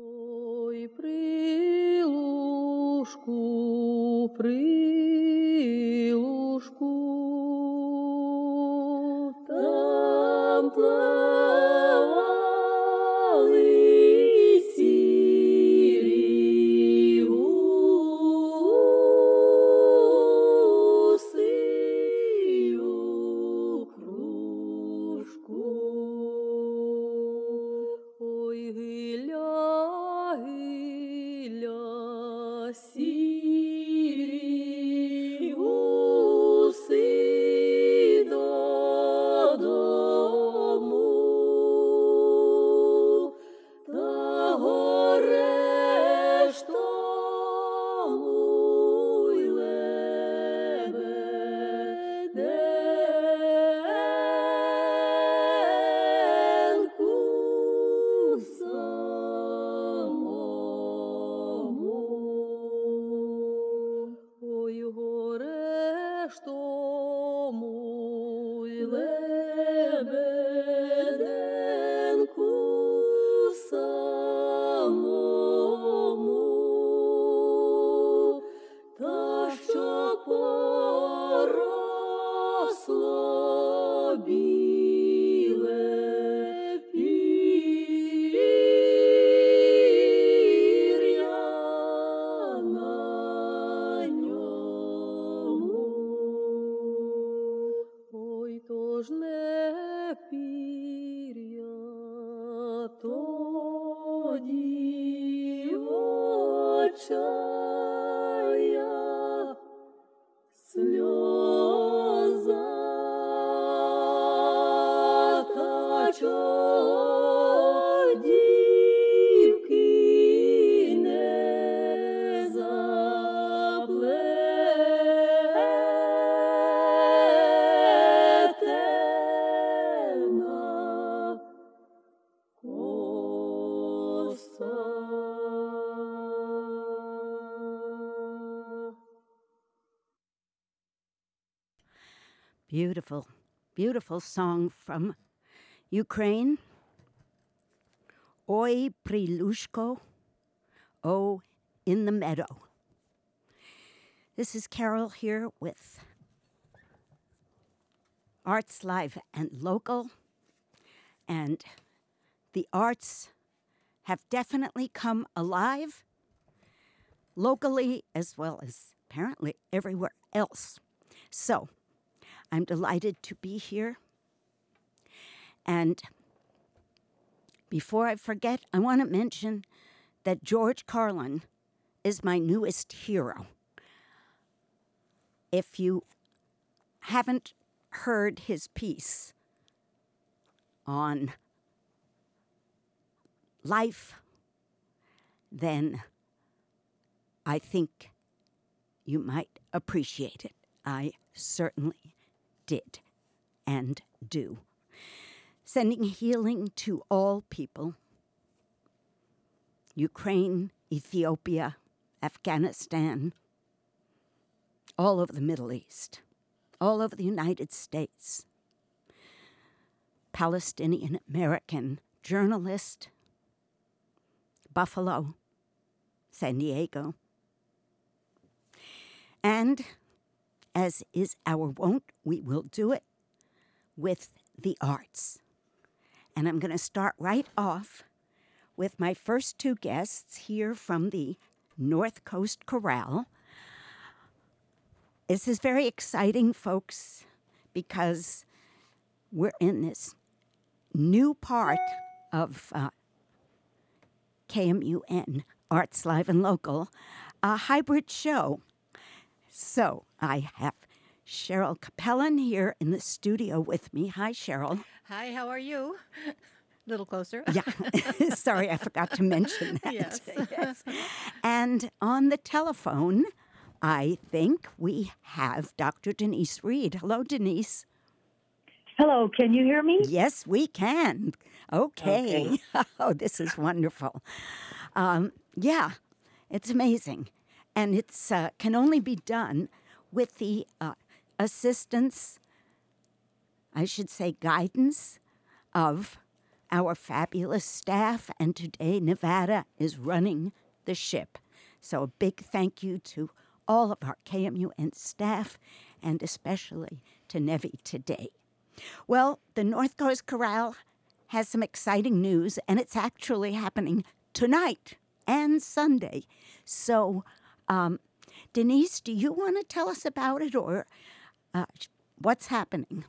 Ой, при лужку, при Beautiful, beautiful song from Ukraine. Oi Prilushko, Oh in the Meadow. This is Carol here with Arts Live and Local. And the arts have definitely come alive locally as well as apparently everywhere else. So, I'm delighted to be here. And before I forget, I want to mention that George Carlin is my newest hero. If you haven't heard his piece on life, then I think you might appreciate it. I certainly did and do. Sending healing to all people Ukraine, Ethiopia, Afghanistan, all over the Middle East, all over the United States. Palestinian American journalist, Buffalo, San Diego. And as is our wont, we will do it with the arts. And I'm going to start right off with my first two guests here from the North Coast Chorale. This is very exciting, folks, because we're in this new part of uh, KMUN Arts Live and Local, a hybrid show. So I have Cheryl Capellen here in the studio with me. Hi, Cheryl. Hi, how are you? A little closer. Yeah, sorry, I forgot to mention that. Yes. yes. And on the telephone, I think we have Dr. Denise Reed. Hello, Denise. Hello, can you hear me? Yes, we can. Okay. oh, this is wonderful. Um, yeah, it's amazing. And it uh, can only be done with the uh, assistance, I should say, guidance of our fabulous staff, and today Nevada is running the ship. So, a big thank you to all of our KMUN staff and especially to Nevi today. Well, the North Coast Chorale has some exciting news, and it's actually happening tonight and Sunday. So, um, Denise, do you want to tell us about it or uh, what's happening?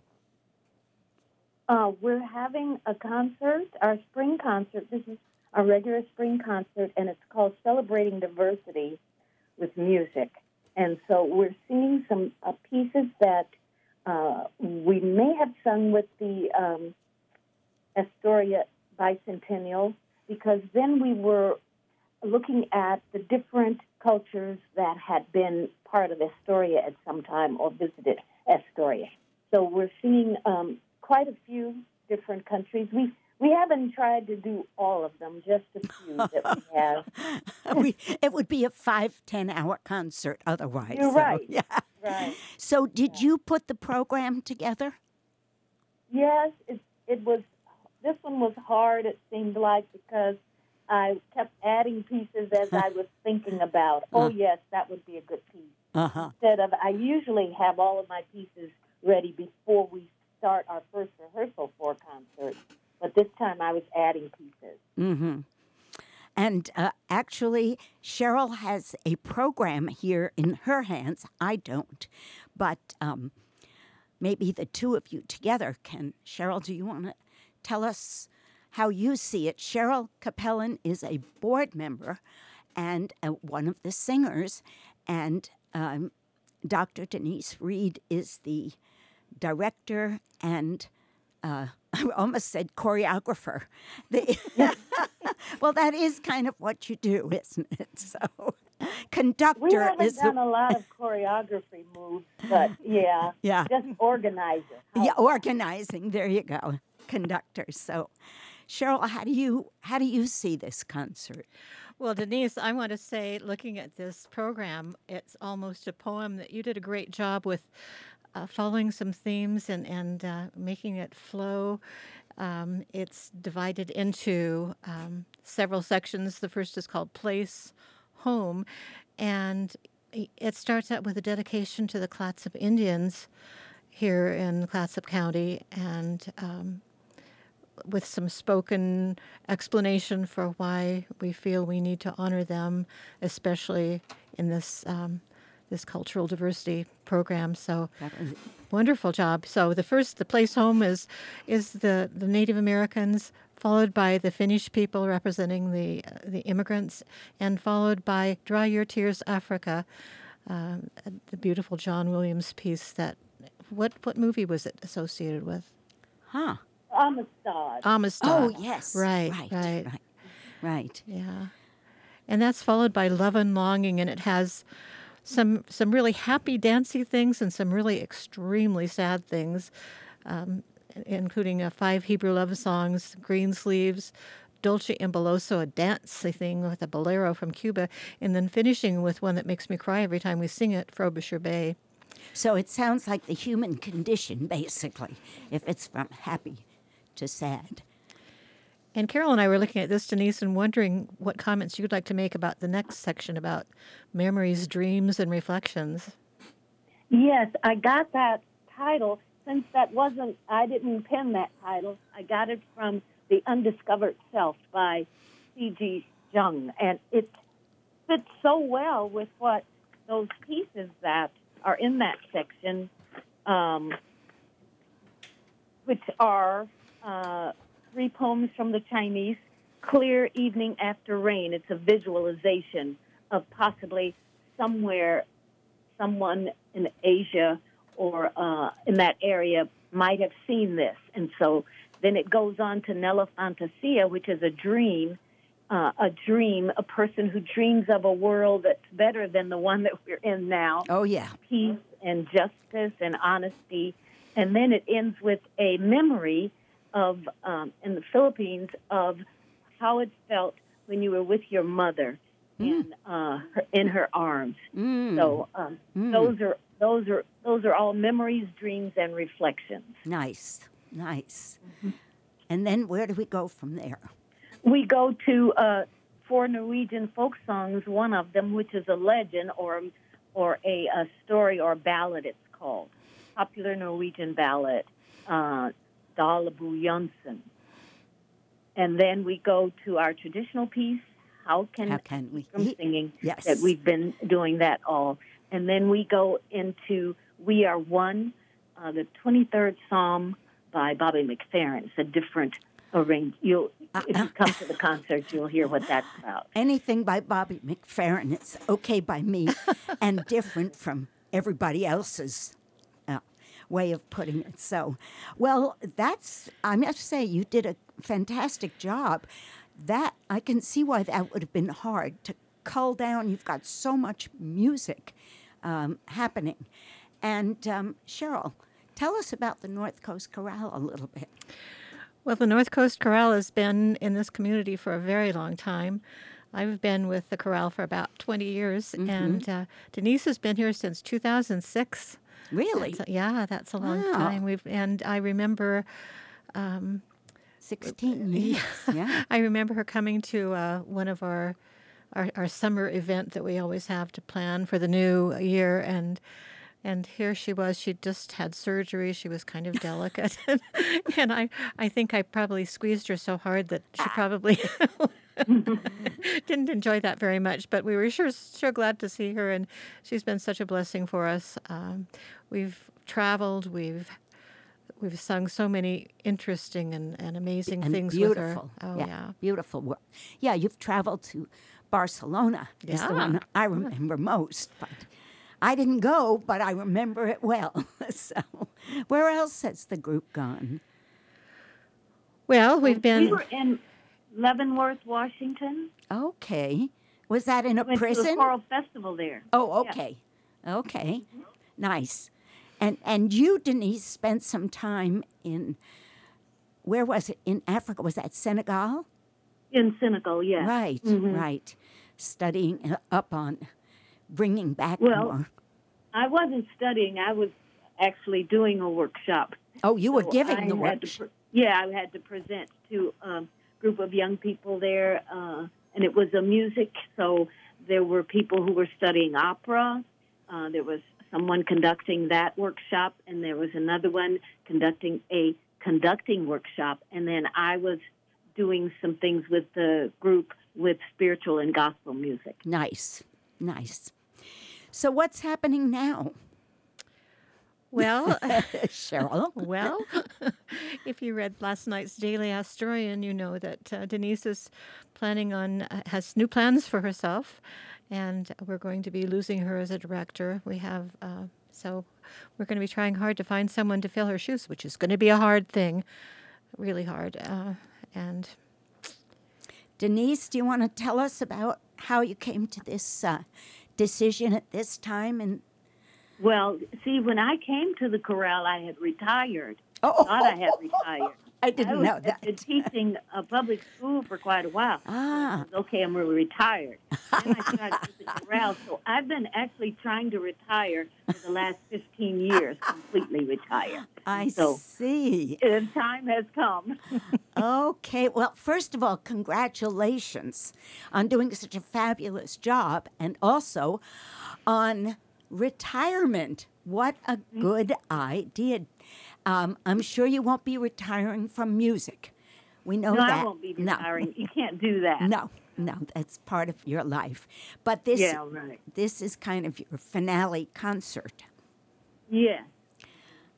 Uh, we're having a concert, our spring concert. This is our regular spring concert, and it's called Celebrating Diversity with Music. And so we're singing some uh, pieces that uh, we may have sung with the um, Astoria Bicentennial, because then we were looking at the different cultures that had been part of Astoria at some time or visited Astoria. So we're seeing um, quite a few different countries. We we haven't tried to do all of them, just a few that we have. we, it would be a five, ten hour concert otherwise. You're so, right. Yeah. Right. So, did you put the program together? Yes, it it was. This one was hard. It seemed like because I kept adding pieces as I was thinking about. Oh yes, that would be a good piece. Uh huh. Instead of, I usually have all of my pieces ready before we start our first rehearsal for a concert. But this time I was adding pieces. Mm-hmm. And uh, actually, Cheryl has a program here in her hands. I don't, but um, maybe the two of you together can. Cheryl, do you want to tell us how you see it? Cheryl Capellen is a board member and uh, one of the singers, and um, Dr. Denise Reed is the director and uh, I almost said choreographer. The, well, that is kind of what you do, isn't it? So, conductor. We haven't is done the, a lot of choreography moves, but yeah, yeah, just organizer. yeah, organizing. There you go, conductor. So, Cheryl, how do you how do you see this concert? Well, Denise, I want to say, looking at this program, it's almost a poem that you did a great job with uh, following some themes and, and uh, making it flow. Um, it's divided into um, several sections. The first is called Place, Home, and it starts out with a dedication to the Clatsop Indians here in Clatsop County and um, with some spoken explanation for why we feel we need to honor them, especially in this um, this cultural diversity program. So wonderful job. So the first, the place home is is the the Native Americans, followed by the Finnish people representing the uh, the immigrants, and followed by Dry Your Tears, Africa, um, the beautiful John Williams piece. That what what movie was it associated with? Huh? Amistad. Amistad. Oh yes. Right, Right. right. Right. Right. Yeah. And that's followed by Love and Longing and it has some some really happy dancey things and some really extremely sad things, um, including uh, five Hebrew love songs, Green Sleeves, Dolce and Beloso, a dancey thing with a bolero from Cuba, and then finishing with one that makes me cry every time we sing it, Frobisher Bay. So it sounds like the human condition, basically, if it's from happy to sad. And Carol and I were looking at this, Denise, and wondering what comments you'd like to make about the next section about memories, dreams, and reflections. Yes, I got that title. Since that wasn't, I didn't pen that title. I got it from The Undiscovered Self by C.G. Jung. And it fits so well with what those pieces that are in that section, um, which are uh, three poems from the Chinese Clear Evening After Rain. It's a visualization of possibly somewhere someone in Asia or uh, in that area might have seen this. And so then it goes on to Nella Fantasia, which is a dream, uh, a dream, a person who dreams of a world that's better than the one that we're in now Oh yeah. peace and justice and honesty. And then it ends with a memory of, um, in the Philippines, of how it felt when you were with your mother in, uh, her, in her arms. Mm. So um, Mm. those are those are those are all memories, dreams, and reflections. Nice, nice. And then where do we go from there? We go to uh, four Norwegian folk songs. One of them, which is a legend or or a, a story or ballad, it's called popular Norwegian ballad, uh, Dalabu Jonsson. And then we go to our traditional piece. How can, How can we? from singing? Yes. That we've been doing that all, and then we go into We Are One, uh, the 23rd Psalm by Bobby McFerrin. It's a different arrange. You'll if you come to the concert, you'll hear what that's about. Anything by Bobby McFerrin is okay by me and different from everybody else's way of putting it. So, well, that's, I must say, you did a fantastic job. That, I can see why that would have been hard to cull down. You've got so much music um, happening. And um, Cheryl, tell us about the North Coast Chorale a little bit. Well, the North Coast Chorale has been in this community for a very long time. I've been with the chorale for about 20 years, and uh, Denise has been here since 2006. Really? That's a- yeah, that's a long Wow. time. We've and I remember Um, 16 years. yeah. I remember her coming to uh, one of our, our our summer event that we always have to plan for the new year, and and here she was. She just had surgery. She was kind of delicate, and I I think I probably squeezed her so hard that she probably. Didn't enjoy that very much, but we were sure sure glad to see her, and she's been such a blessing for us. Um, we've traveled, we've we've sung so many interesting and, and amazing and things beautiful. with her. Oh yeah, yeah. beautiful work. Yeah, you've traveled to Barcelona. Yeah. Is the one I remember most. But I didn't go, but I remember it well. so, where else has the group gone? Well, we've been We were in Leavenworth, Washington. Okay, was that in a Went to the prison? choral festival there. Oh, Yeah. okay, okay, nice. And and you, Denise, spent some time in. Where was it? In Africa? Was that Senegal? In Senegal, yes. Right, Mhm. right. Studying uh, up on bringing back Well, more. I wasn't studying. I was actually doing a workshop. Oh, you were So giving I the workshop. pre- yeah, I had to present to a group of young people there, uh, and it was a music. So there were people who were studying opera. Uh, there was someone conducting that workshop, and there was another one conducting a conducting workshop, and then I was doing some things with the group with spiritual and gospel music. Nice, nice. So what's happening now, well, Cheryl? well. if you read last night's Daily Astorian, you know that uh, Denise is planning on uh, has new plans for herself, and we're going to be losing her as a director. We have uh, so we're going to be trying hard to find someone to fill her shoes, which is going to be a hard thing, really hard. Uh, and Denise, do you want to tell us about how you came to this uh, decision at this time? And Well, see, when I came to the chorale, I had retired. oh, Thought I had retired. I I didn't was know that. been teaching a public school for quite a while. Ah, Okay, I'm really retired. Then I started the chorale, so I've been actually trying to retire for the last 15 years, completely retire. I So- see. The time has come. Okay, well, first of all, congratulations on doing such a fabulous job and also on retirement. What a good idea. Um, I'm sure you won't be retiring from music. We know No, that. I won't be No. retiring. You can't do that. No, no, that's part of your life. But this Yeah, right. this is kind of your finale concert. Yeah.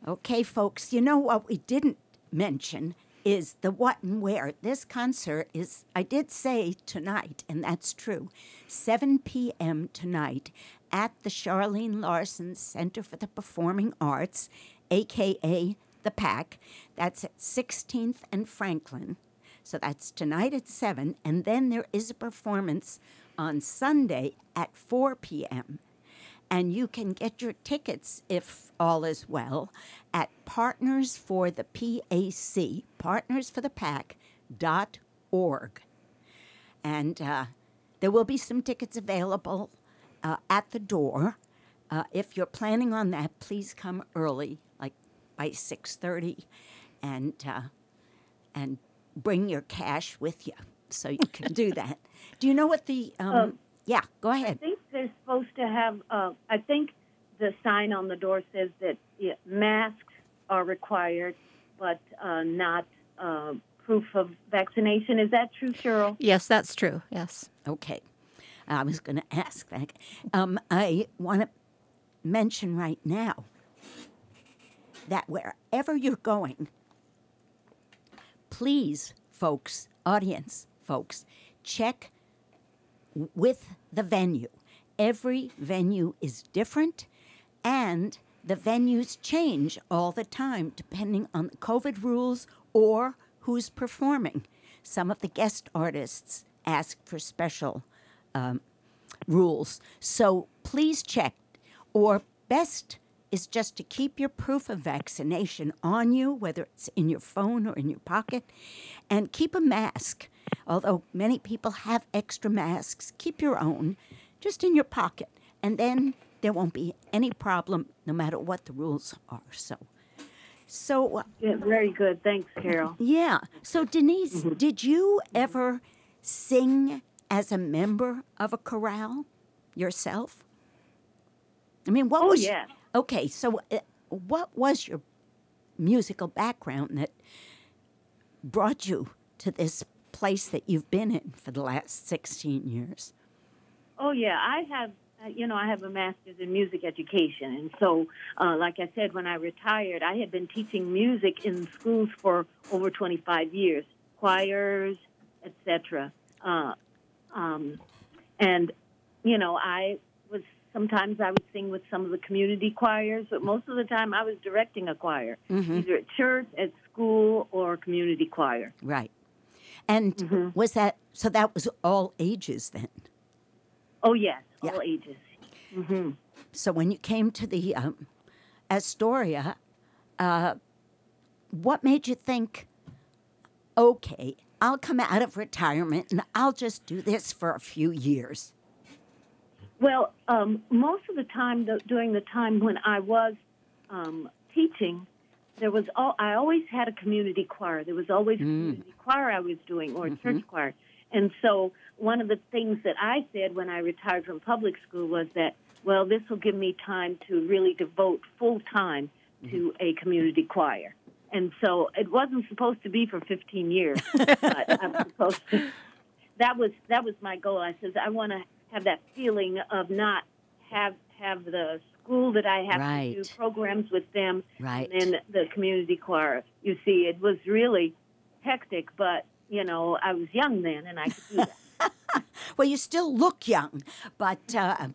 Okay, folks, you know what we didn't mention is the what and where. This concert is, I did say tonight, and that's true, 7 p.m. tonight at the Charlene Larsen Center for the Performing Arts, aka the PAC. That's at 16th and Franklin. So that's tonight at 7, and then there is a performance on Sunday at 4 p.m and you can get your tickets if all is well at partners for the pac partners for the pac dot org and uh, there will be some tickets available uh, at the door uh, if you're planning on that please come early like by 6.30 and uh, and bring your cash with you so you can do that. Do you know what the? Um, Um, yeah, go ahead. I think they're supposed to have. Uh, I think the sign on the door says that yeah, masks are required, but uh, not uh, proof of vaccination. Is that true, Cheryl? Yes, that's true. Yes. Okay. I was going to ask that. Um, I want to mention right now that wherever you're going, please, folks, audience folks, check with the venue. Every venue is different, and the venues change all the time depending on the COVID rules or who's performing. Some of the guest artists ask for special um, rules. So please check, or best is just to keep your proof of vaccination on you, whether it's in your phone or in your pocket, and keep a mask. Although many people have extra masks, keep your own just in your pocket, and then there won't be any problem no matter what the rules are. So, so uh, Yeah, very good. Thanks, Carol. yeah. So, Denise, did you ever sing as a member of a chorale yourself? I mean, what Oh, was? yeah. Okay, so uh, what was your musical background that brought you to this place that you've been in for the last 16 years? Oh yeah, I have. uh, You know, I have a master's in music education, and so, uh, like I said, when I retired, I had been teaching music in schools for over 25 years, choirs, etc. Uh, um, and you know, I was sometimes I would sing with some of the community choirs, but most of the time I was directing a choir, Mm-hmm. either at church, at school, or community choir. Right. And Mm-hmm. was that so? That was all ages then. Oh yes, Yeah. all ages. hmm So when you came to the um, Astoria, uh, what made you think, okay, I'll come out of retirement and I'll just do this for a few years? Well, um, most of the time, th- during the time when I was um, teaching, there was all, I always had a community choir. There was always a community choir I was doing or a church choir. And so one of the things that I said when I retired from public school was that, well, this will give me time to really devote full time to a community choir. And so it wasn't supposed to be for 15 years, but I'm supposed to that was that was my goal. I says I want to have that feeling of not have have the school that I have to do programs with them, Right. and then the community choir. You see, it was really hectic, but you know I was young then, and I could do that. Well, you still look young, but uh,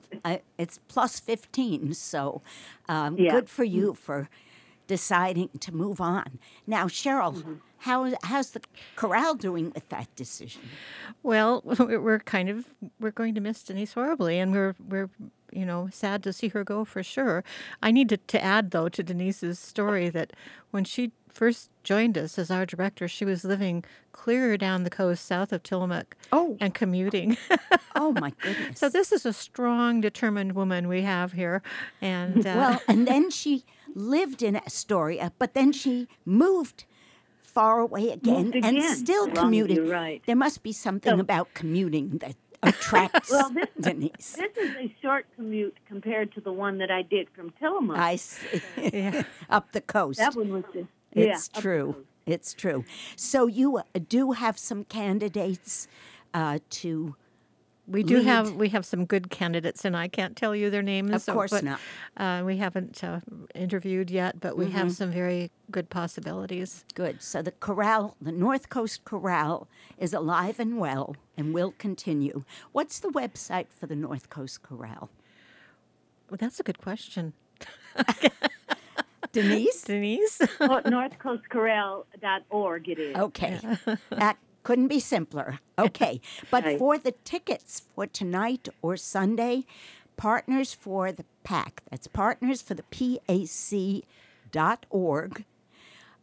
it's plus 15, so um, Yeah. good for you for deciding to move on. Now, Cheryl, Mm-hmm. how, how's the chorale doing with that decision? Well, we're kind of we're going to miss Denise horribly, and we're we're you know sad to see her go for sure. I need to, to add though to Denise's story that when she first joined us as our director, she was living clearer down the coast south of Tillamook Oh, and commuting. oh my goodness. so this is a strong, determined woman we have here, and uh, Well, and then she lived in Astoria, but then she moved far away again, Moved and still commuted. you're right. There must be something So- about commuting that attracts Well, this- Denise. This is a short commute compared to the one that I did from Tillamook. I see. yeah. Up the coast. that one was just It's up the true. coast. It's true. So you uh, do have some candidates uh, to. We do lead. have we have some good candidates, and I can't tell you their names. Of so- course but, not. Uh, we haven't uh, interviewed yet, but we Mm-hmm. have some very good possibilities. Good. So the chorale, the North Coast Chorale, is alive and well and will continue. What's the website for the North Coast Chorale? Well, that's a good question, Denise? Denise. Oh, NorthCoastChorale.org it is. Okay. that couldn't be simpler. Okay. But Right. for the tickets for tonight or Sunday, Partners for the PAC, that's Partners for the PAC.org.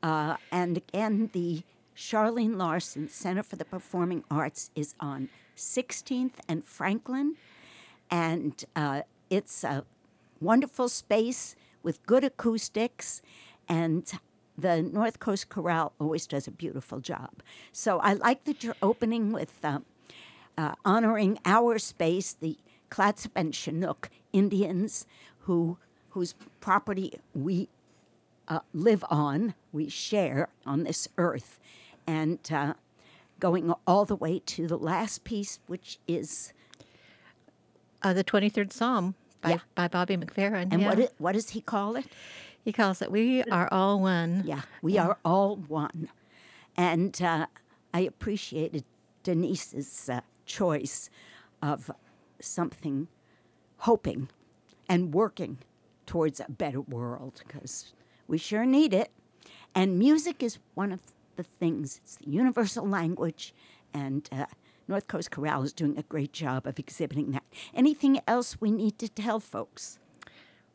Uh, and again, the Charlene Larsen Center for the Performing Arts is on 16th and Franklin. And uh, it's a wonderful space with good acoustics. And the North Coast Chorale always does a beautiful job. So I like that you're opening with uh, uh, honoring our space, the Clatsop and Chinook Indians, who whose property we uh, live on, we share on this earth, and uh, going all the way to the last piece, which is Uh, the 23rd Psalm by, Yeah. by Bobby McFerrin. and yeah. what what does he call it? he calls it We Are All One. Yeah, we are all one. And uh, I appreciated Denise's uh, choice of something hoping and working towards a better world because we sure need it. And music is one of the things, it's the universal language, and uh, North Coast Chorale is doing a great job of exhibiting that. Anything else we need to tell folks?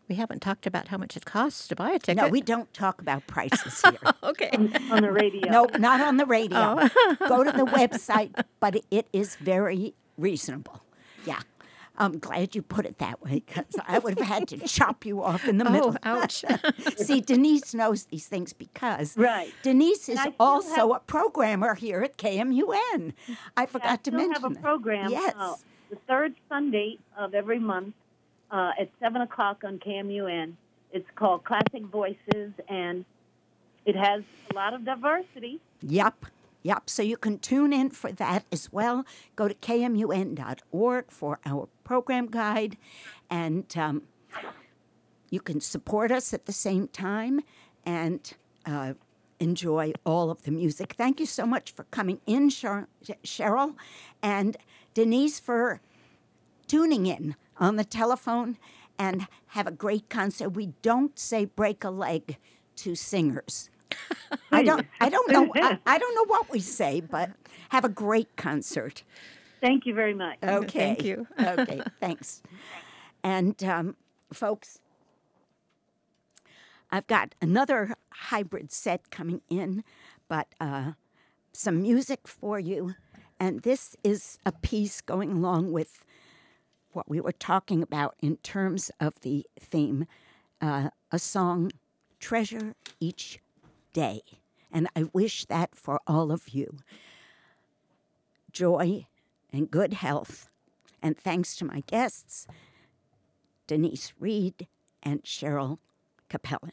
We haven't talked about how much it costs to buy a ticket. No, we don't talk about prices here. Okay. on the radio. No, not on the radio. Oh. Go to the website, but it is very reasonable. Yeah. I'm glad you put it that way because I would have had to chop you off in the middle. Oh, ouch. See, Denise knows these things because Right. Denise is also have- a programmer here at KMUN. I forgot I to mention have a program Yes. uh, the third Sunday of every month uh, at 7 o'clock on KMUN. It's called Classic Voices, and it has a lot of diversity. Yep. Yep. So you can tune in for that as well. Go to kmun.org for our program guide. And um, you can support us at the same time and uh, enjoy all of the music. Thank you so much for coming in, Char- Cheryl, and Denise for tuning in on the telephone and have a great concert. We don't say break a leg to singers. I don't I don't know I, I don't know what we say, but have a great concert. Thank you very much. Okay. Thank you. okay, thanks. And um, folks, I've got another hybrid set coming in, but uh, some music for you. And this is a piece going along with what we were talking about in terms of the theme uh, a song, Treasure Each and I wish that for all of you. Joy and good health. And thanks to my guests, Denise Reed and Cheryl Capellen.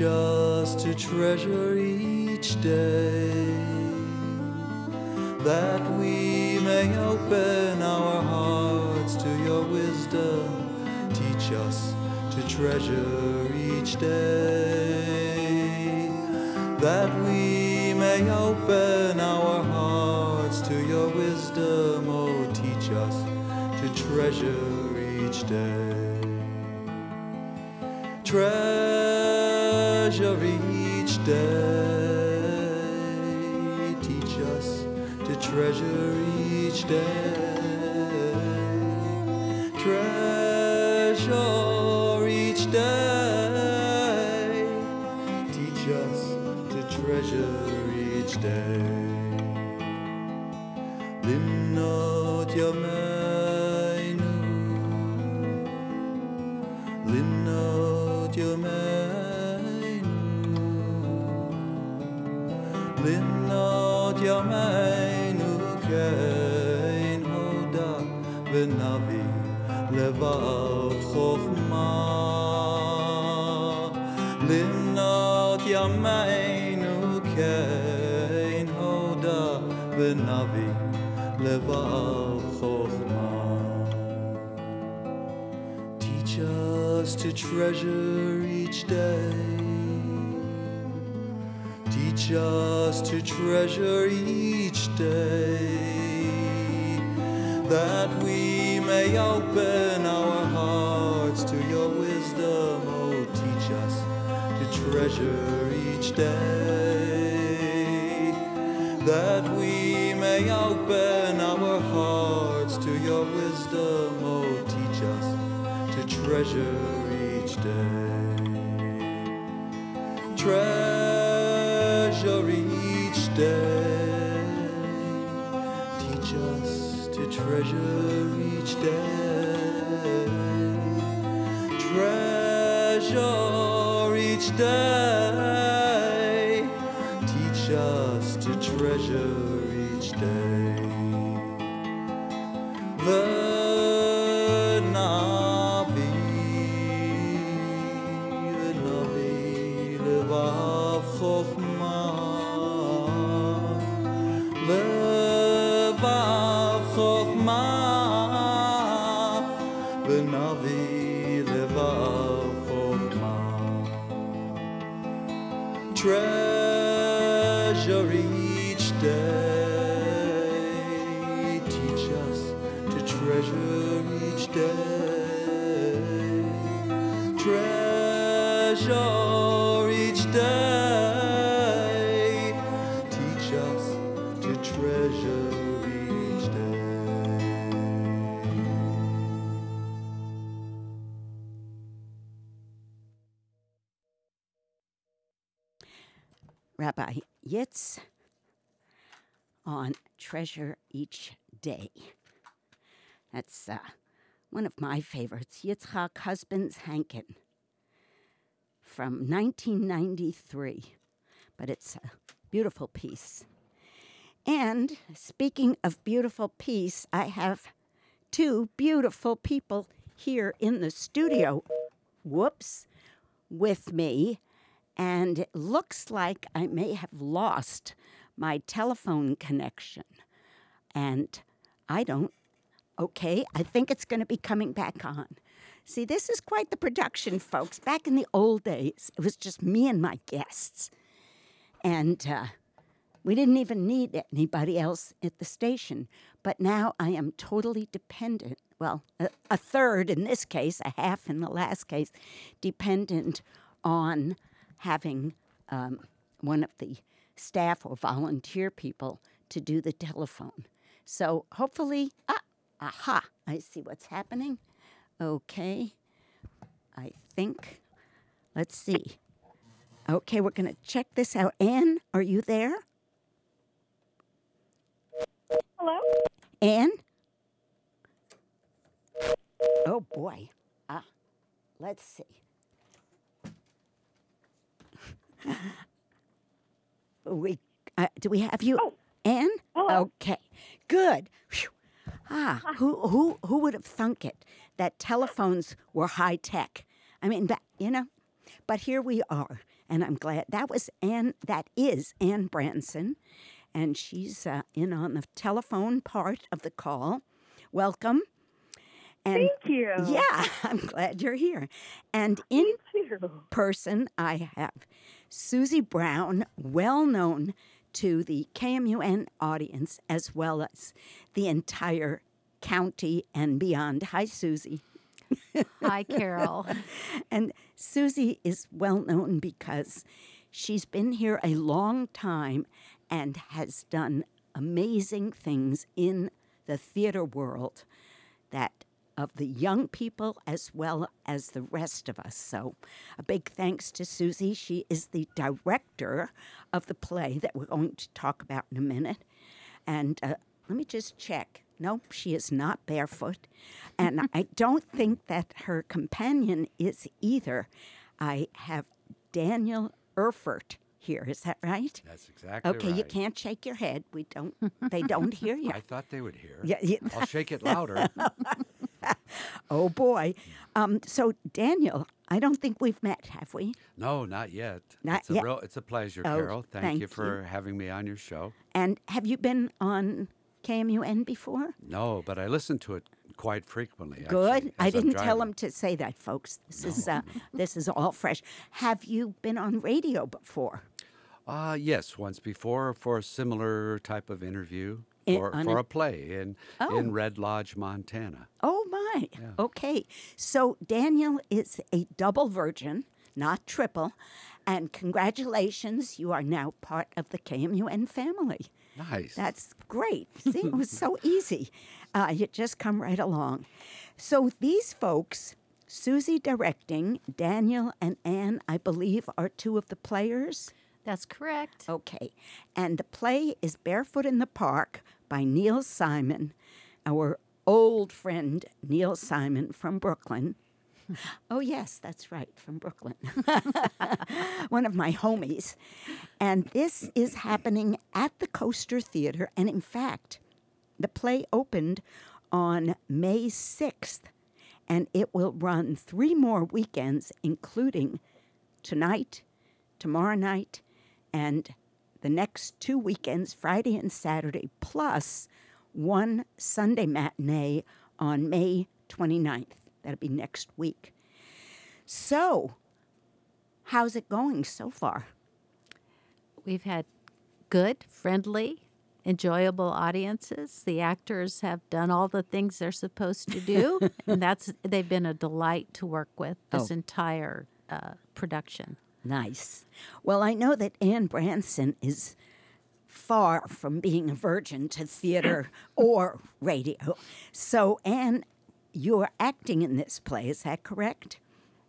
Teach us to treasure each day. That we may open our hearts to your wisdom. Teach us to treasure each day. That we may open our hearts to your wisdom. Oh, teach us to treasure each day. Treasure treasure each day, teach us to treasure each day. Limnot your Us to treasure each day, that we may open our hearts to your wisdom. Oh, teach us to treasure each day, that we may open Treasure each day. Teach us to treasure each day. Treasure On Treasure Each Day. That's uh, one of my favorites, Yitzhak Husbands Hankin from 1993. But it's a beautiful piece. And speaking of beautiful piece, I have two beautiful people here in the studio. Whoops, with me and it looks like I may have lost my telephone connection. And I don't. Okay, I think it's going to be coming back on. See, this is quite the production, folks. Back in the old days, it was just me and my guests. And uh, we didn't even need anybody else at the station. But now I am totally dependent. Well, a, a third in this case, a half in the last case, dependent on having um, one of the staff or volunteer people to do the telephone. So hopefully, ah, aha, I see what's happening. Okay, I think, let's see. Okay, we're going to check this out. Anne, are you there? Hello? Anne? Oh boy. Ah, let's see. we uh, do we have you, Oh. Anne? Hello. Okay, good. Phew. Ah, who who who would have thunk it that telephones were high tech? I mean, that, you know, but here we are, and I'm glad that was Anne. That is Anne Branson, and she's uh, in on the telephone part of the call. Welcome. And Thank you. yeah, I'm glad you're here. And in person, I have Susi Brown, well known to the KMUN audience as well as the entire county and beyond. Hi, Susi. Hi, Carol. And Susi is well known because she's been here a long time and has done amazing things in the theater world that of the young people as well as the rest of us. So, a big thanks to Susi. She is the director of the play that we're going to talk about in a minute. And uh, let me just check. Nope, she is not barefoot. And I don't think that her companion is either. I have Daniel Erfurdt here. Is that right? That's exactly Okay, right. you can't shake your head. We don't. They don't hear you. I thought they would hear. Yeah, yeah. I'll shake it louder. Oh boy. Um, so Daniel, I don't think we've met, have we? no, not yet. Not it's a yet. real it's a pleasure, Oh, Carol. Thank, thank you for you. having me on your show. And have you been on KMUN before? No, but I listen to it quite frequently. Good. actually, I didn't tell him to say that, folks. This is uh, this is all fresh. Have you been on radio before? Uh, yes, once before for a similar type of interview In- for, for a- a play in Oh. in Red Lodge, Montana. Oh my. Okay. So Daniel is a double virgin, not triple, and congratulations, you are now part of the KMUN family. Nice. That's great. See, it was so easy. Uh, you just come right along. So these folks, Susi directing, Daniel and Ann, I believe, are two of the players. That's correct. Okay. And the play is Barefoot in the Park by Neil Simon, our old friend Neil Simon from Brooklyn. Oh, yes, that's right, from Brooklyn. One of my homies. And this is happening at the Coaster Theatre. And in fact, the play opened on May 6th, and it will run three more weekends, including tonight, tomorrow night, and the next two weekends, Friday and Saturday, plus one Sunday matinee on May 29th. That'll be next week. So, how's it going so far? We've had good, friendly, enjoyable audiences. The actors have done all the things they're supposed to do, and that's they've been a delight to work with this Oh. entire uh, production. Nice. Well, I know that Ann Branson is far from being a virgin to theater or radio. So, Ann, you're acting in this play, is that correct?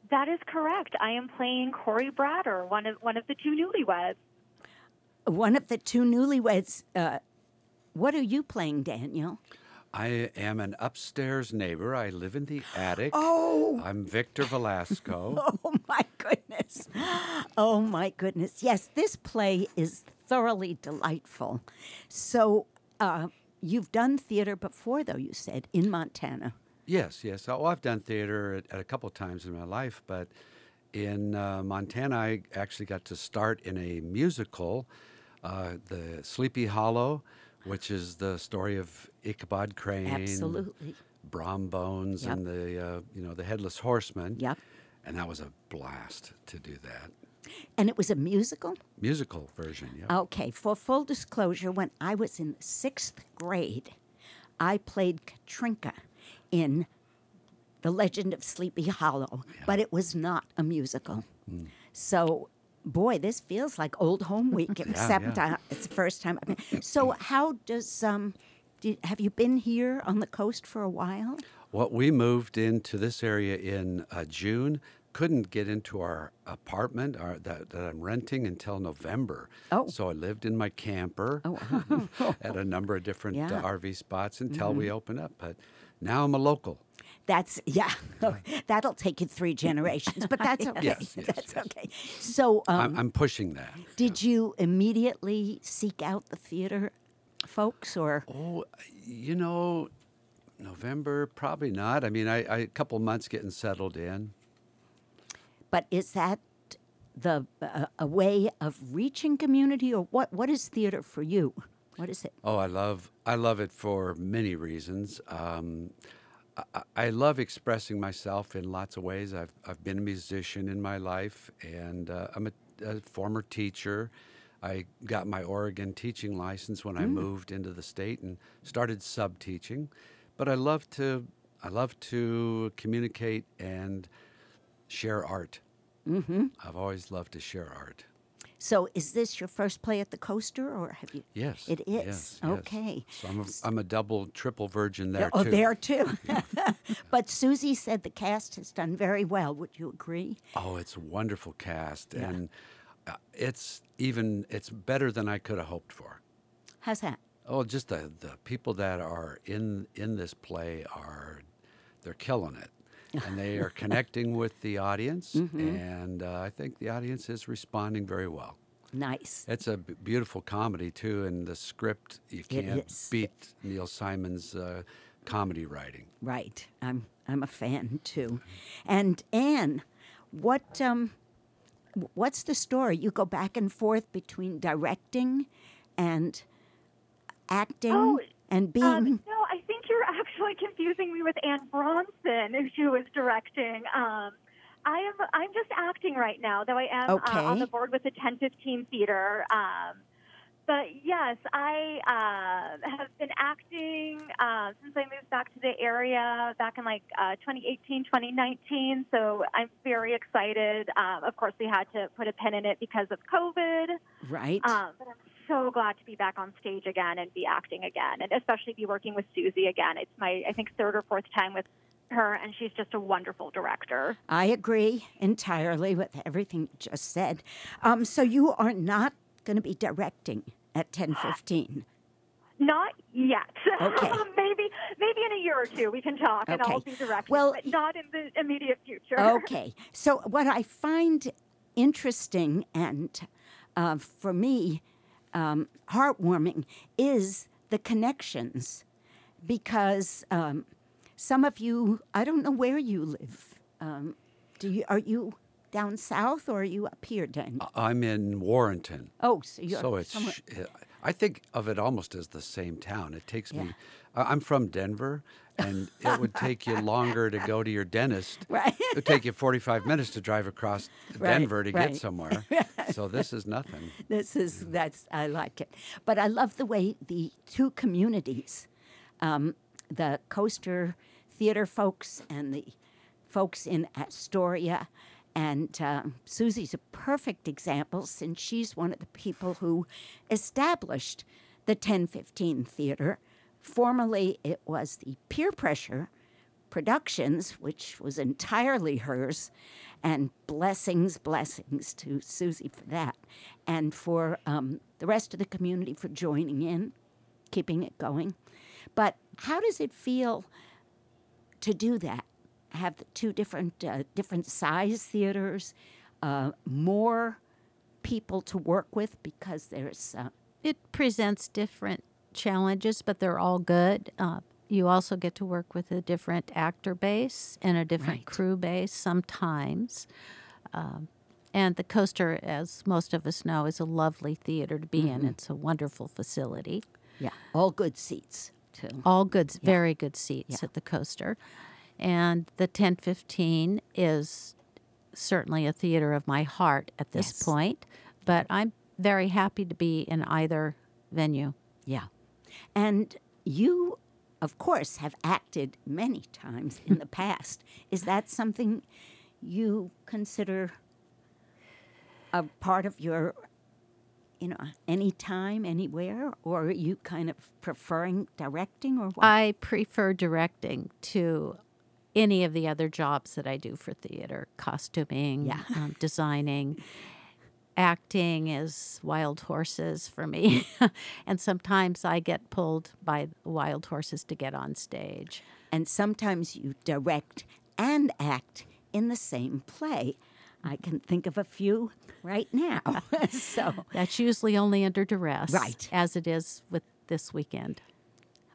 That is correct. I am playing Corie Bratter, one of one of the two newlyweds. One of the two newlyweds. Uh, what are you playing, Daniel? I am an upstairs neighbor. I live in the attic. Oh. I'm Victor Velasco. Oh my goodness. Oh my goodness. Yes, this play is thoroughly delightful. So, uh, you've done theater before, though, you said, in Montana. Yes, yes. Oh, I've done theater at, at a couple times in my life, but in uh, Montana, I actually got to start in a musical, uh, the Sleepy Hollow, which is the story of Ichabod Crane, Absolutely. Brom Bones, Yep. and the uh, you know the Headless Horseman. Yep. And that was a blast to do that And it was a musical? musical version. Yeah. Okay, for full disclosure, when I was in sixth grade, I played Katrinka in The Legend of Sleepy Hollow, but it was not a musical. Hmm. So, boy, this feels like old home week, except yeah. Uh, it's the first time. I've been. So, how does um, have you been here on the coast for a while? Well, we moved into this area in uh, June. Couldn't get into our apartment our, that, that I'm renting until November. Oh. So I lived in my camper at a number of different Yeah. Mm-hmm. uh, RV spots until we open up. But now I'm a local. That's yeah. That'll take you three generations, but that's okay. Yes, yes, that's yes. okay. So, um, I'm, I'm pushing that. Did you immediately seek out the theater folks or Oh, you know, November, probably not. I mean, I, I a couple months getting settled in. But is that the uh, a way of reaching community or what what is theater for you? What is it? Oh, I love I love it for many reasons. Um, I, love expressing myself in lots of ways. I've I've been a musician in my life, and uh, I'm a, a former teacher. I got my Oregon teaching license when I moved into the state and started sub teaching. But I love to I love to communicate and share art. Mm-hmm. I've always loved to share art. So is this your first play at the Coaster or have you Yes, It is. yes, yes. Okay. So I'm a, I'm a double, triple virgin there oh, too. there too. but Susi said the cast has done very well. Would you agree? Oh, it's a wonderful cast, and uh, it's even it's better than I could have hoped for. How's that? Oh, just the the people that are in in this play are they're killing it, and they are connecting with the audience, Mm-hmm. and uh, I think the audience is responding very well. Nice. It's a b- beautiful comedy too, and the script you can't beat Neil Simon's uh, comedy writing. Right. I'm I'm a fan too. And Ann, what um what's the story? You go back and forth between directing and acting Oh, and being Um, no, I think you're actually confusing me with Anne Bronson, who she was directing. Um, I am I'm just acting right now, though I am uh, on the board with the 1015 Theater. Um, but yes, I uh, have been acting uh, since I moved back to the area back in like uh, 2018, 2019. So I'm very excited. Um, of course, we had to put a pin in it because of COVID. Right. Um, but I'm so glad to be back on stage again and be acting again, and especially be working with Susi again. It's my, I think, third or fourth time with her, and she's just a wonderful director. I agree entirely with everything you just said. Um, so you are not going to be directing at 1015. Not yet. Okay. maybe, maybe in a year or two we can talk, and I'll be directing, Well, but not in the immediate future. Okay. So what I find interesting and uh, for me um, heartwarming is the connections because um, some of you, I don't know where you live. Um, do you are you down south or are you up here, Dan? I'm in Warrenton. Oh, so you're so it's. Somewhere. I think of it almost as the same town. It takes Yeah. me. I'm from Denver, and it would take you longer to go to your dentist. Right. It would take you 45 minutes to drive across Right, Denver to right. get somewhere. so this is nothing. This is that's I like it, but I love the way the two communities, um, the Coaster Theatre folks and the folks in Astoria, and uh, Susi's a perfect example since she's one of the people who established the 1015 Theater. Formerly, it was the Peer Pressure Productions, which was entirely hers, and blessings, blessings to Susi for that, and for um, the rest of the community for joining in, keeping it going. But how does it feel to do that? Have the two different uh, different size theaters, uh, more people to work with because there's uh, It presents different challenges, but they're all good. Uh, you also get to work with a different actor base and a different Right. crew base sometimes. Um, and the coaster, as most of us know, is a lovely theater to be in. It's a wonderful facility. yeah all good seats too. All good, very good seats Yeah. at the coaster. And the 1015 is certainly a theater of my heart at this Yes. point, but I'm very happy to be in either venue. Yeah. And you, of course, have acted many times in the past. Is that something you consider a part of your, you know, any time, anywhere? Or are you kind of preferring directing or what? I prefer directing to any of the other jobs that I do for theater costuming, Yeah. um, designing. Acting is wild horses for me. and sometimes I get pulled by wild horses to get on stage. and sometimes you direct and act in the same play. I can think of a few right now. so, That's usually only under duress, Right. As it is with this weekend.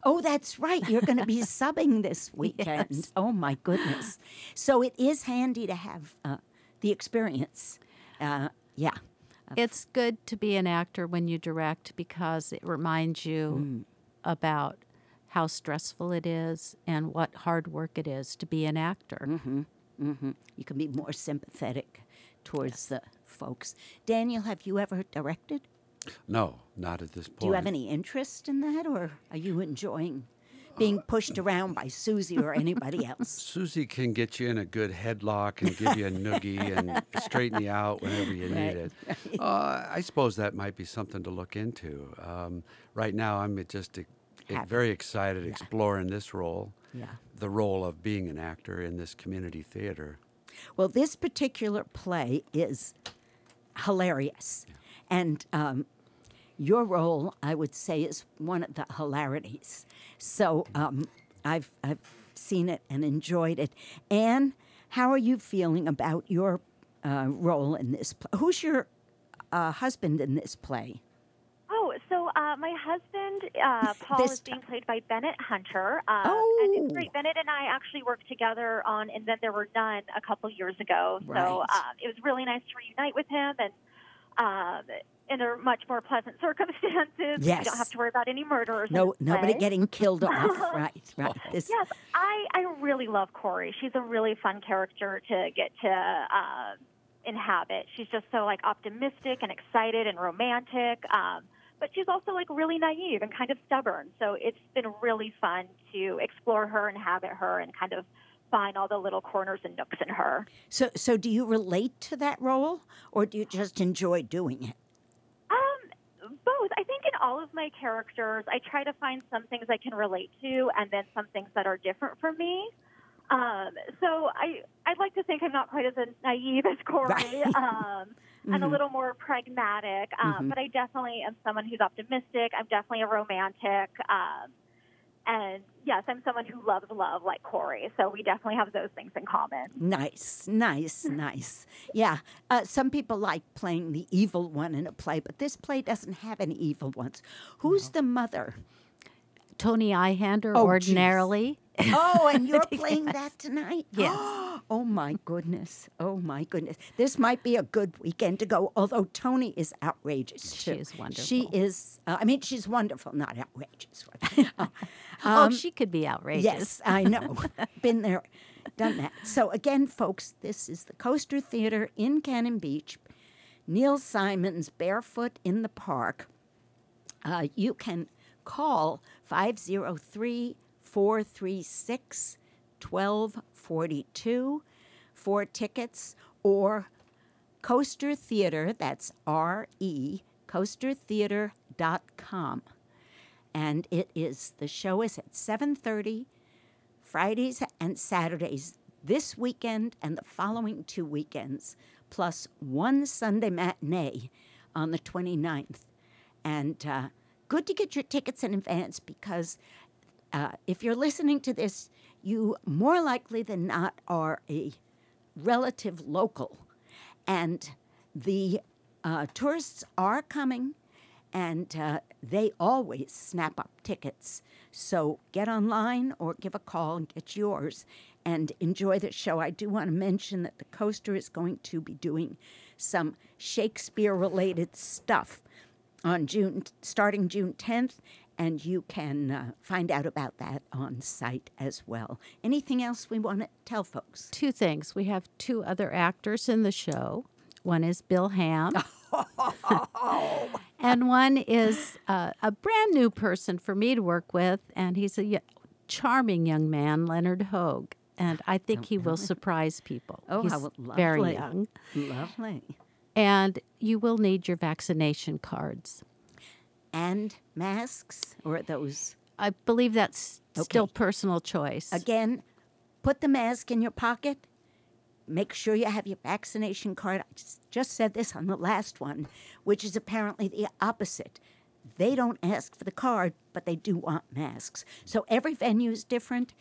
Oh, that's right. You're going to be subbing this weekend. Yes. Oh, my goodness. So it is handy to have uh, the experience. Uh, yeah. It's good to be an actor when you direct because it reminds you Mm. about how stressful it is and what hard work it is to be an actor. hmm You can be more sympathetic towards the folks. Daniel, have you ever directed? No, not at this point. Do you have any interest in that, or are you enjoying being pushed around by Susi or anybody else? Susi can get you in a good headlock and give you a noogie and straighten you out whenever you need Right, it. Uh, I suppose that might be something to look into. Um, right now, I'm just e- Happy. very excited exploring this role, Yeah. the role of being an actor in this community theater. Well, this particular play is hilarious. And um, your role, I would say, is one of the hilarities. So um, I've, I've seen it and enjoyed it. Ann, how are you feeling about your uh, role in this play? Who's your uh, husband in this play? Oh, so uh, my husband, uh, Paul, This is being played by Bennett Hunter. Um, And Oh. it's great. Bennett and I actually worked together on And Then There Were None a couple years ago. Right. So um, it was really nice to reunite with him. And um, in a much more pleasant circumstances. We Yes. don't have to worry about any murders. in No, nobody play. getting killed off. right, right. This, Yes, I, I really love Corie. She's a really fun character to get to uh, inhabit. She's just so like optimistic and excited and romantic. Um, but she's also like really naive and kind of stubborn. So it's been really fun to explore her, and inhabit her, and kind of find all the little corners and nooks in her. So, so do you relate to that role, or do you just enjoy doing it? Um, both. I think in all of my characters, I try to find some things I can relate to, and then some things that are different from me. Um, so I, I'd like to think I'm not quite as naive as Corie, um, and a Mhm. little more pragmatic. Um, Mhm. But I definitely am someone who's optimistic. I'm definitely a romantic. Um, and yes, I'm someone who loves love like Corie. So we definitely have those things in common. Nice, nice, nice. Yeah, uh, some people like playing the evil one in a play, but this play doesn't have any evil ones. Who's the mother? Tony Ihander Oh, geez. Oh, and you're playing that tonight? Yes. Oh my goodness. Oh my goodness. This might be a good weekend to go, although Tony is outrageous. She too. is wonderful. She is, uh, I mean, she's wonderful, not outrageous. Uh, oh, um, she could be outrageous. Yes, I know. Been there, done that. So, again, folks, this is the Coaster Theatre in Cannon Beach. Neil Simon's Barefoot in the Park. Uh, you can call 503 436 1242 for tickets or Coaster Theatre, that's R E, coastertheatre.com. And it is, the show is at 7.30 Fridays and Saturdays this weekend and the following two weekends, plus one Sunday matinee on the 29th. And uh, good to get your tickets in advance because uh, if you're listening to this, you more likely than not are a relative local. And the uh, tourists are coming and uh, they always snap up tickets. So get online or give a call and get yours and enjoy the show. I do want to mention that the coaster is going to be doing some Shakespeare related stuff on June starting June 10th and you can uh, find out about that on site as well. Anything else we want to tell folks? Two things. We have two other actors in the show. One is Bill Ham. and one is uh, a brand new person for me to work with, and he's a y- charming young man, Leonard Hogue. And I think he will surprise people. Oh, he's how very young. Lovely. And you will need your vaccination cards. And masks or those I believe that's still personal choice. Again, put the mask in your pocket. Make sure you have your vaccination card. I just, just said this on the last one, which is apparently the opposite. They don't ask for the card, but they do want masks. So every venue is different.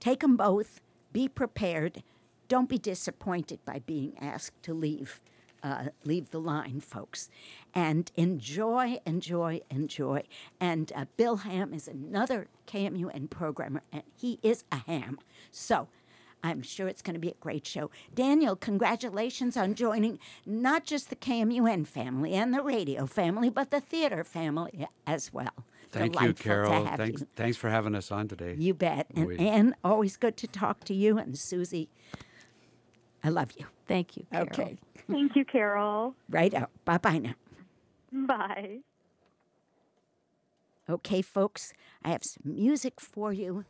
Take them both. Be prepared. Don't be disappointed by being asked to leave. Uh, leave the line, folks, and enjoy, enjoy, enjoy. And uh, Bill Ham is another KMUN programmer, and he is a ham. So I'm sure it's going to be a great show. Daniel, congratulations on joining not just the KMUN family and the radio family, but the theater family as well. Thank you, Delightful to Carol. Thanks, you. thanks for having us on today. You bet. And We- Ann, always good to talk to you. And Susi, I love you. Thank you. Carol. Okay. Thank you, Carol. Right out. Bye bye now. Bye. Okay, folks, I have some music for you.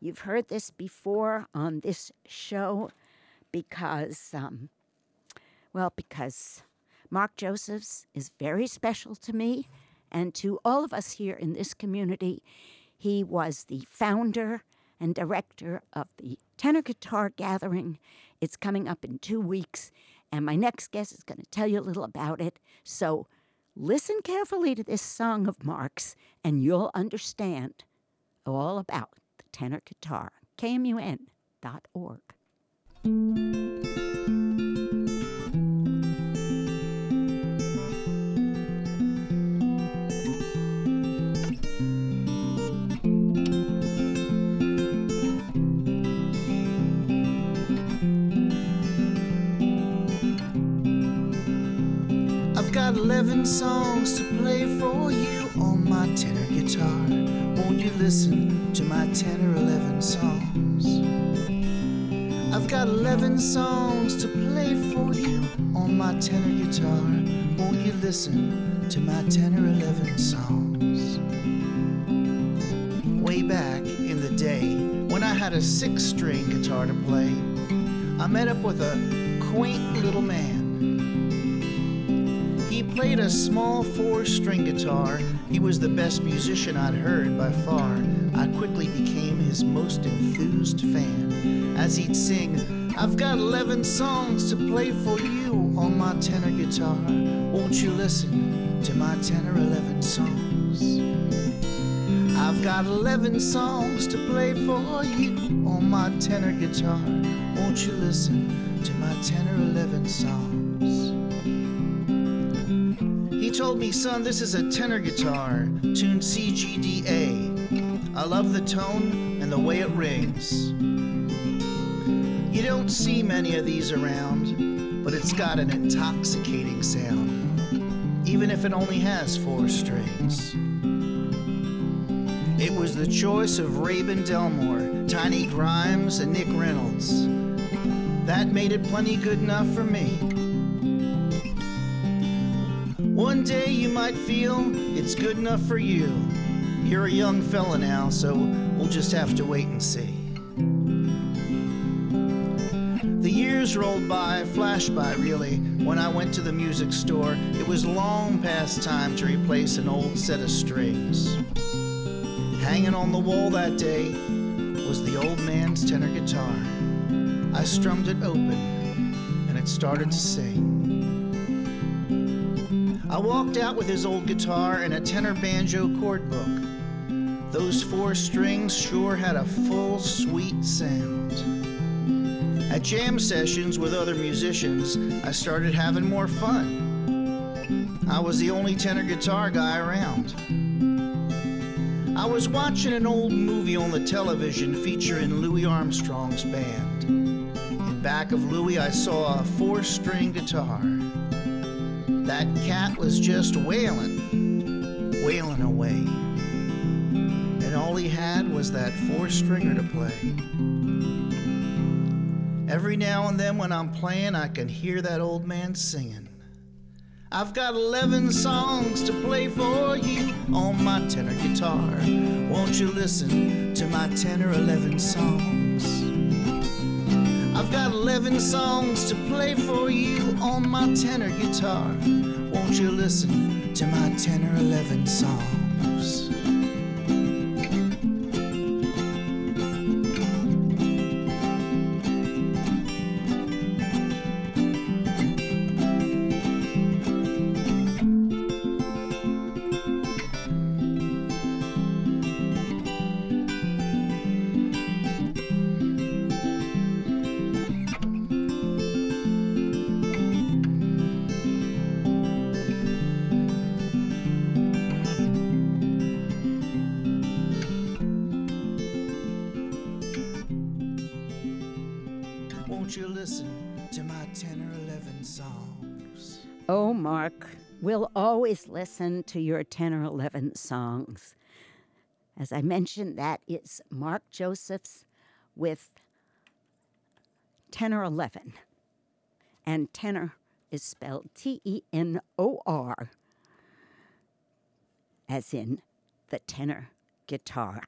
You've heard this before on this show because, um, well, because Mark Josephs is very special to me and to all of us here in this community. He was the founder and director of the Tenor Guitar Gathering. It's coming up in two weeks, and my next guest is going to tell you a little about it. So listen carefully to this song of Mark's, and you'll understand all about the tenor guitar. KMUN.org. 11 songs to play for you on my tenor guitar. Won't you listen to my 10 or 11 songs? I've got 11 songs to play for you on my tenor guitar. Won't you listen to my 10 or 11 songs? Way back in the day, when I had a six string guitar to play, I met up with a quaint little man. Played a small four string guitar. He was the best musician I'd heard by far. I quickly became his most enthused fan. As he'd sing, I've got 11 songs to play for you on my tenor guitar. Won't you listen to my 10 or 11 songs? I've got 11 songs to play for you on my tenor guitar. Won't you listen to my 10 or 11 songs? Told me, son, this is a tenor guitar, tuned C, G, D, A. I love the tone and the way it rings. You don't see many of these around, but it's got an intoxicating sound, even if it only has four strings. It was the choice of Rabon Delmore, Tiny Grimes, and Nick Reynolds. That made it plenty good enough for me. One day you might feel it's good enough for you. You're a young fella now, so we'll just have to wait and see. The years rolled by, flashed by really. When I went to the music store, it was long past time to replace an old set of strings. Hanging on the wall that day was the old man's tenor guitar. I strummed it open, and it started to sing. I walked out with his old guitar and a tenor banjo chord book. Those four strings sure had a full, sweet sound. At jam sessions with other musicians, I started having more fun. I was the only tenor guitar guy around. I was watching an old movie on the television featuring Louis Armstrong's band. In back of Louis, I saw a four string guitar. That cat was just wailing, wailing away. And all he had was that four stringer to play. Every now and then when I'm playing, I can hear that old man singing. I've got 11 songs to play for you on my tenor guitar. Won't you listen to my 10 or 11 songs? Got 11 songs to play for you on my tenor guitar. Won't you listen to my 10 or 11 songs? Always listen to your 10 or 11 songs. As I mentioned, that is Mark Josephs with 10 or 11. And tenor is spelled T E N O R, as in the tenor guitar,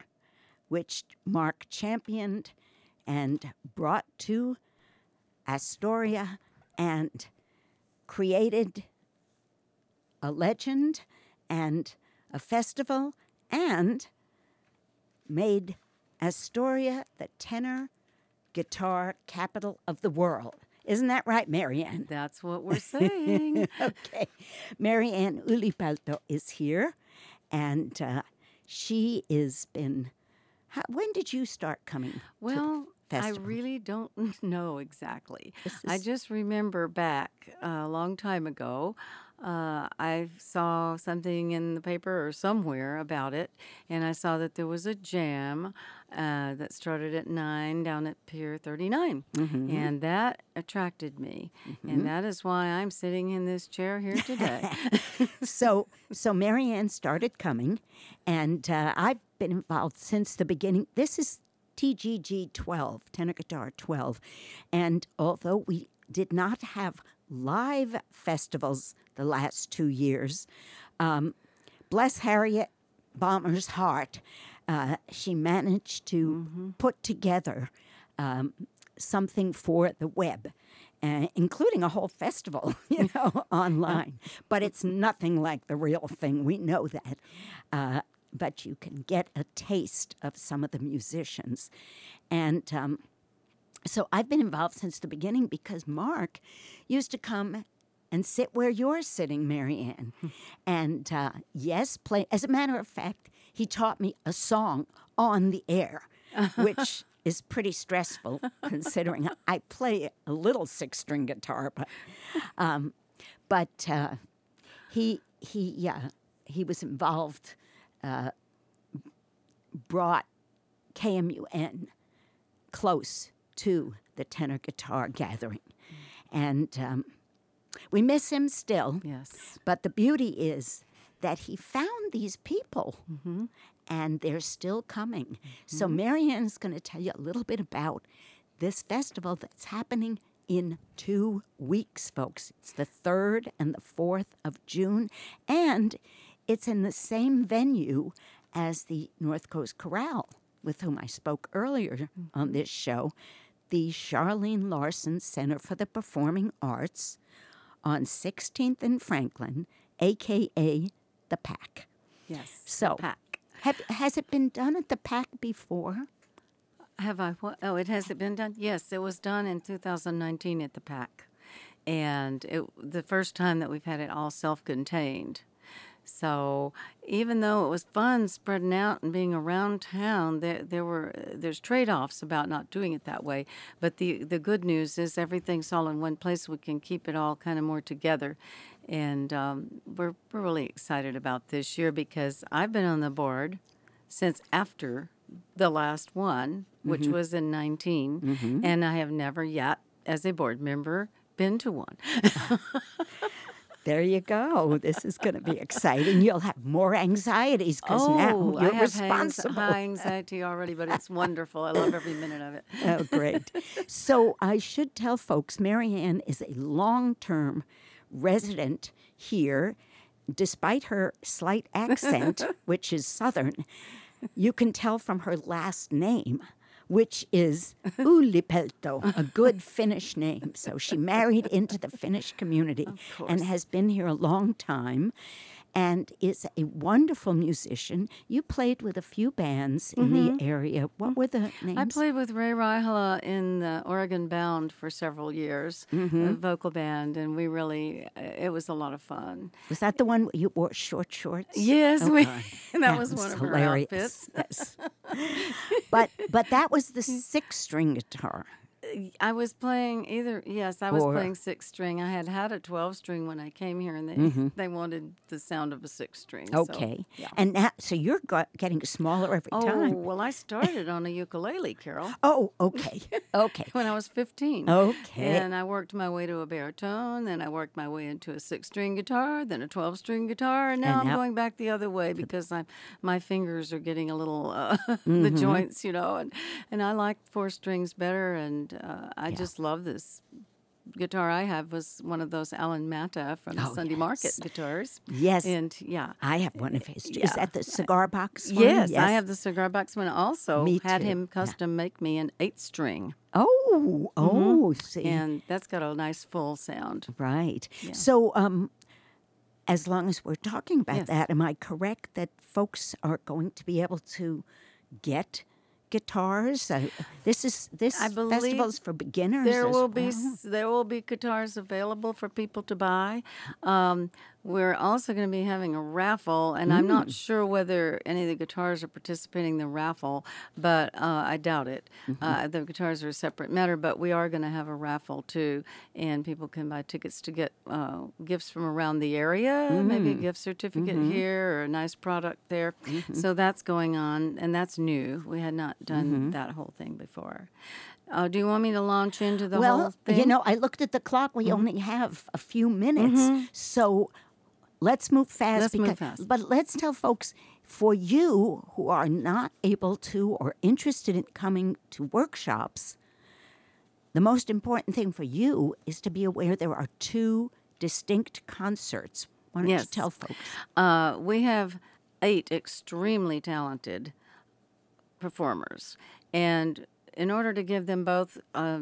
which Mark championed and brought to Astoria and created a legend and a festival and made Astoria the tenor guitar capital of the world. Isn't that right, Mary Ann? That's what we're saying. okay. Mary Ann Ylipelto is here, and uh, she has been. How, when did you start coming? well, I really don't know exactly. I just remember back uh, a long time ago, uh, I saw something in the paper or somewhere about it, and I saw that there was a jam uh, that started at nine down at Pier 39, and that attracted me, and that is why I'm sitting in this chair here today. so so Mary Ann started coming, and uh, I've been involved since the beginning. This is TGG 12, tenor guitar 12, and although we did not have live festivals the last two years, um, bless Harriet Bomber's heart, uh, she managed to put together um, something for the web. Uh, including a whole festival, you know, online. But it's nothing like the real thing. We know that. Uh, but you can get a taste of some of the musicians. And um, so I've been involved since the beginning because Mark used to come and sit where you're sitting, Mary Ann. and uh, yes, play. As a matter of fact, he taught me a song on the air, which is pretty stressful considering I play a little six string guitar, but um, but uh, he he yeah he was involved, uh, brought KMUN close to the tenor guitar gathering, and um, we miss him still. yes. But the beauty is that he found these people mm-hmm. and they're still coming. So, mm-hmm. Mary Ann's going to tell you a little bit about this festival that's happening in two weeks, folks. It's the 3rd and the 4th of June, and it's in the same venue as the North Coast Chorale, with whom I spoke earlier mm-hmm. on this show, the Charlene Larsen Center for the Performing Arts on 16th and Franklin, aka the Pack. Yes. So, pack. have, has it been done at the Pack before? Have I? What? Oh, it has it been done? Yes, it was done in 2019 at the Pack, and it the first time that we've had it all self-contained. So even though it was fun spreading out and being around town, there there were there's trade-offs about not doing it that way. But the the good news is everything's all in one place. We can keep it all kind of more together, and um, we're we're really excited about this year because I've been on the board since after the last one, which was in 19, and I have never yet, as a board member, been to one. There you go. This is going to be exciting. You'll have more anxieties because oh, now I you're have anx- responsible. high anxiety already, but it's wonderful. I love every minute of it. oh, great. So I should tell folks Marianne is a long term resident here. Despite her slight accent, which is Southern, you can tell from her last name, which is Ylipelto, a good Finnish name. So she married into the Finnish community and has been here a long time and is a wonderful musician. You played with a few bands in the mm-hmm. area. What were the names? I played with Ray Raihala in the Oregon Bound for several years, a mm-hmm. vocal band, and we really, uh, it was a lot of fun. Was that the one you wore short shorts? Yes, oh, we, Okay. that, was, one of her outfits. Yes. but but that was the six string guitar. I was playing either. Yes, I was Or- playing six string. I had had a twelve string when I came here, and they they wanted the sound of a six string. so, Okay. yeah. And now, so you're got, getting smaller every Oh time. Oh well, I started on a ukulele, Carol, Oh, okay. Okay. when I was fifteen. Okay. And I worked my way to a baritone, then I worked my way into a six string guitar, then a twelve string guitar, and now And I'm going back the other way because I'm my fingers are getting a little uh, the Mm-hmm. joints, you know, and and I like four strings better, and uh, I just love this. Guitar I have was one of those Alan Matta from the Oh, Sunday Market guitars. Yes. And yeah. I have one of his. Is Yeah. that the cigar box one? Yes, I have the cigar box one. Also, Me had too. him Yeah. custom make me an eight string, Oh, oh. Mm-hmm. and that's got a nice full sound. Right. So, um, as long as we're talking about Yes. that, am I correct that folks are going to be able to get guitars? Uh, this is this I believe festival's for beginners. There will be well. s there will be guitars available for people to buy. Um, We're also going to be having a raffle, and I'm Mm. not sure whether any of the guitars are participating in the raffle, but uh, I doubt it. Mm-hmm. Uh, the guitars are a separate matter, but we are going to have a raffle too, and people can buy tickets to get uh, gifts from around the area, maybe a Mm. gift certificate Mm-hmm. here or a nice product there. So that's going on, and that's new. We had not done Mm-hmm. that whole thing before. Uh, do you want me to launch into the well, whole thing? Mm-hmm. you know, I looked at the clock. We only have a few minutes, so let's move fast. Let's move fast. But let's tell folks for you who are not able to or interested in coming to workshops, the most important thing for you is to be aware there are two distinct concerts. Why don't you tell folks? Uh, we have eight extremely talented performers, and in order to give them both uh,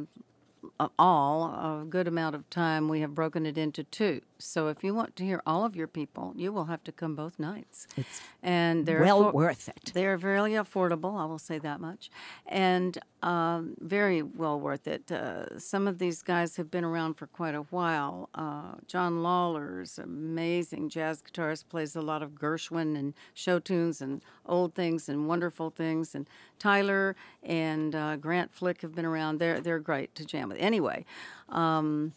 all a good amount of time, we have broken it into two. So if you want to hear all of your people, you will have to come both nights. It's and they're well worth it. They are very affordable. I will say that much, and um, very well worth it. Uh, some of these guys have been around for quite a while. Uh, John Lawler's amazing jazz guitarist, plays a lot of Gershwin and show tunes and old things and wonderful things. And Tyler and uh, Grant Flick have been around. They're they're great to jam with. Anyway. Um,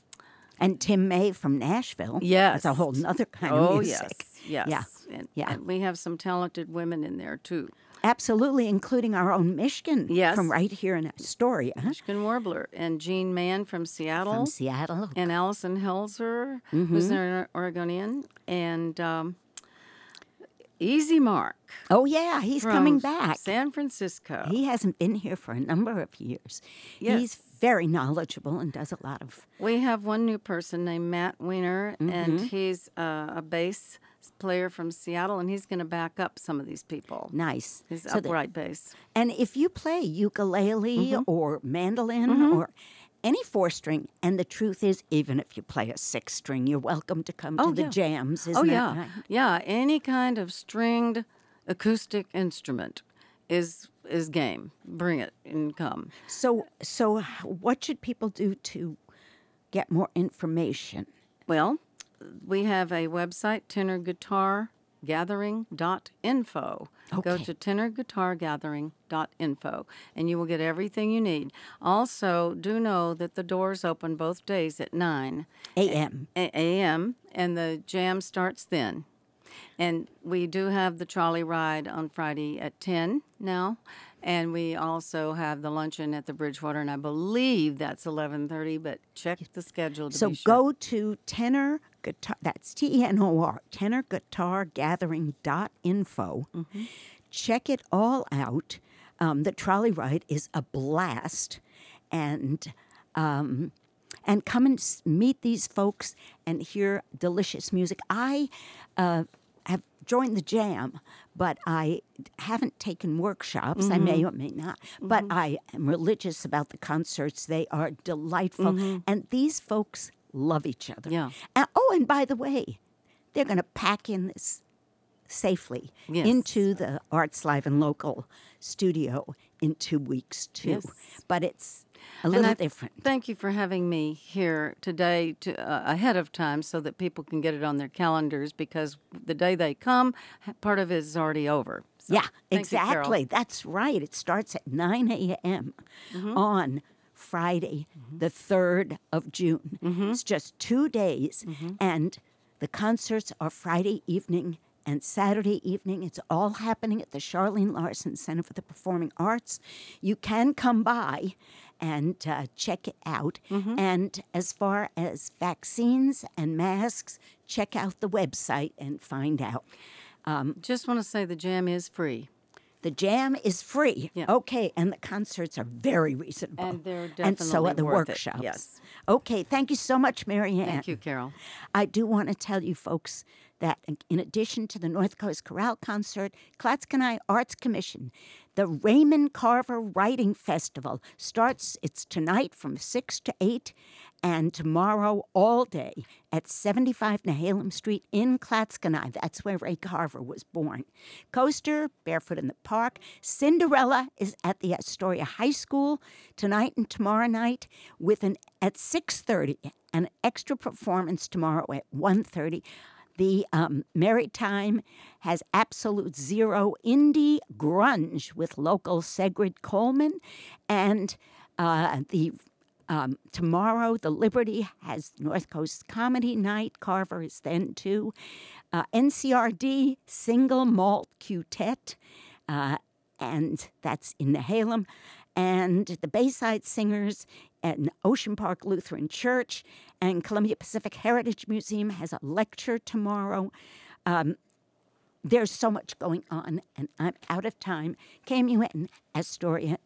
And Tim May from Nashville. Yes. That's a whole other kind oh of music. yes, yes, Yeah. And, Yeah. and we have some talented women in there too. Absolutely, including our own Michigan Yes. from right here in Astoria. Michigan Warbler and Jean Mann from Seattle. From Seattle. And Allison Helzer, who's an Oregonian. And um, Easy Mark. Oh, yeah, he's coming back. San Francisco. He hasn't been here for a number of years. Yes. He's very knowledgeable and does a lot of. We have one new person named Matt Weiner, Mm-hmm. and he's uh, a bass player from Seattle, and he's going to back up some of these people. Nice. His So that- upright bass. And if you play ukulele Mm-hmm. or mandolin or any four string, and the truth is, even if you play a six string, you're welcome to come Oh, to the jams. Oh, isn't oh yeah, right? yeah. Any kind of stringed acoustic instrument is is game. Bring it and come. So, so what should people do to get more information? Well, we have a website, tenorguitargathering.info. Go Okay. to tenorguitargathering.info and you will get everything you need. Also, do know that the doors open both days at 9 A.M. a.m. and the jam starts then. And we do have the trolley ride on Friday at 10 now. And we also have the luncheon at the Bridgewater, and I believe that's 11:30. But check the schedule to So be sure. go to tenor guitar. That's T E N O R. Tenorguitargathering.info. Mm-hmm. Check it all out. Um, the trolley ride is a blast, and um, and come and meet these folks and hear delicious music. I uh, have joined the jam, but I haven't taken workshops. I may or may not, but I am religious about the concerts. They are delightful, and these folks love each other. Yeah. And, oh, and by the way, they're going to pack in this safely Yes. into the Arts Live and Local studio in two weeks too. Yes. But it's a little I different. Thank you for having me here today to, uh, ahead of time so that people can get it on their calendars because the day they come, part of it is already over. So, yeah, thank you, exactly. That's right. It starts at 9 a.m. Mm-hmm. on Friday, the 3rd of June. Mm-hmm. It's just two days, and the concerts are Friday evening and Saturday evening. It's all happening at the Charlene Larsen Center for the Performing Arts. You can come by and uh, check it out. Mm-hmm. And as far as vaccines and masks, check out the website and find out. Just want to say the jam is free. The jam is free. Yeah. Okay, and the concerts are very reasonable. And they're And so are the worth it, workshops. yes. Okay, thank you so much, Mary Ann. Thank you, Carol. I do want to tell you folks that in- addition to the North Coast Chorale concert, Clatskanie Arts Commission, the Raymond Carver Writing Festival starts. It's tonight from six to eight, and tomorrow all day at 75 Nehalem Street in Clatskanie. That's where Ray Carver was born. Coaster, Barefoot in the Park. Cinderella is at the Astoria High School tonight and tomorrow night with an at 6:30 an extra performance tomorrow at 1:30. The um, Maritime has absolute zero indie grunge with local Segrid Coleman, and uh, the um, tomorrow the Liberty has North Coast Comedy Night. Carver is then too. Uh, NCRD Single Malt Quartet, uh, and that's in Nehalem. And the Bayside Singers at Ocean Park Lutheran Church and Columbia Pacific Heritage Museum has a lecture tomorrow. Um, there's so much going on, and I'm out of time. KMUN, Astoria,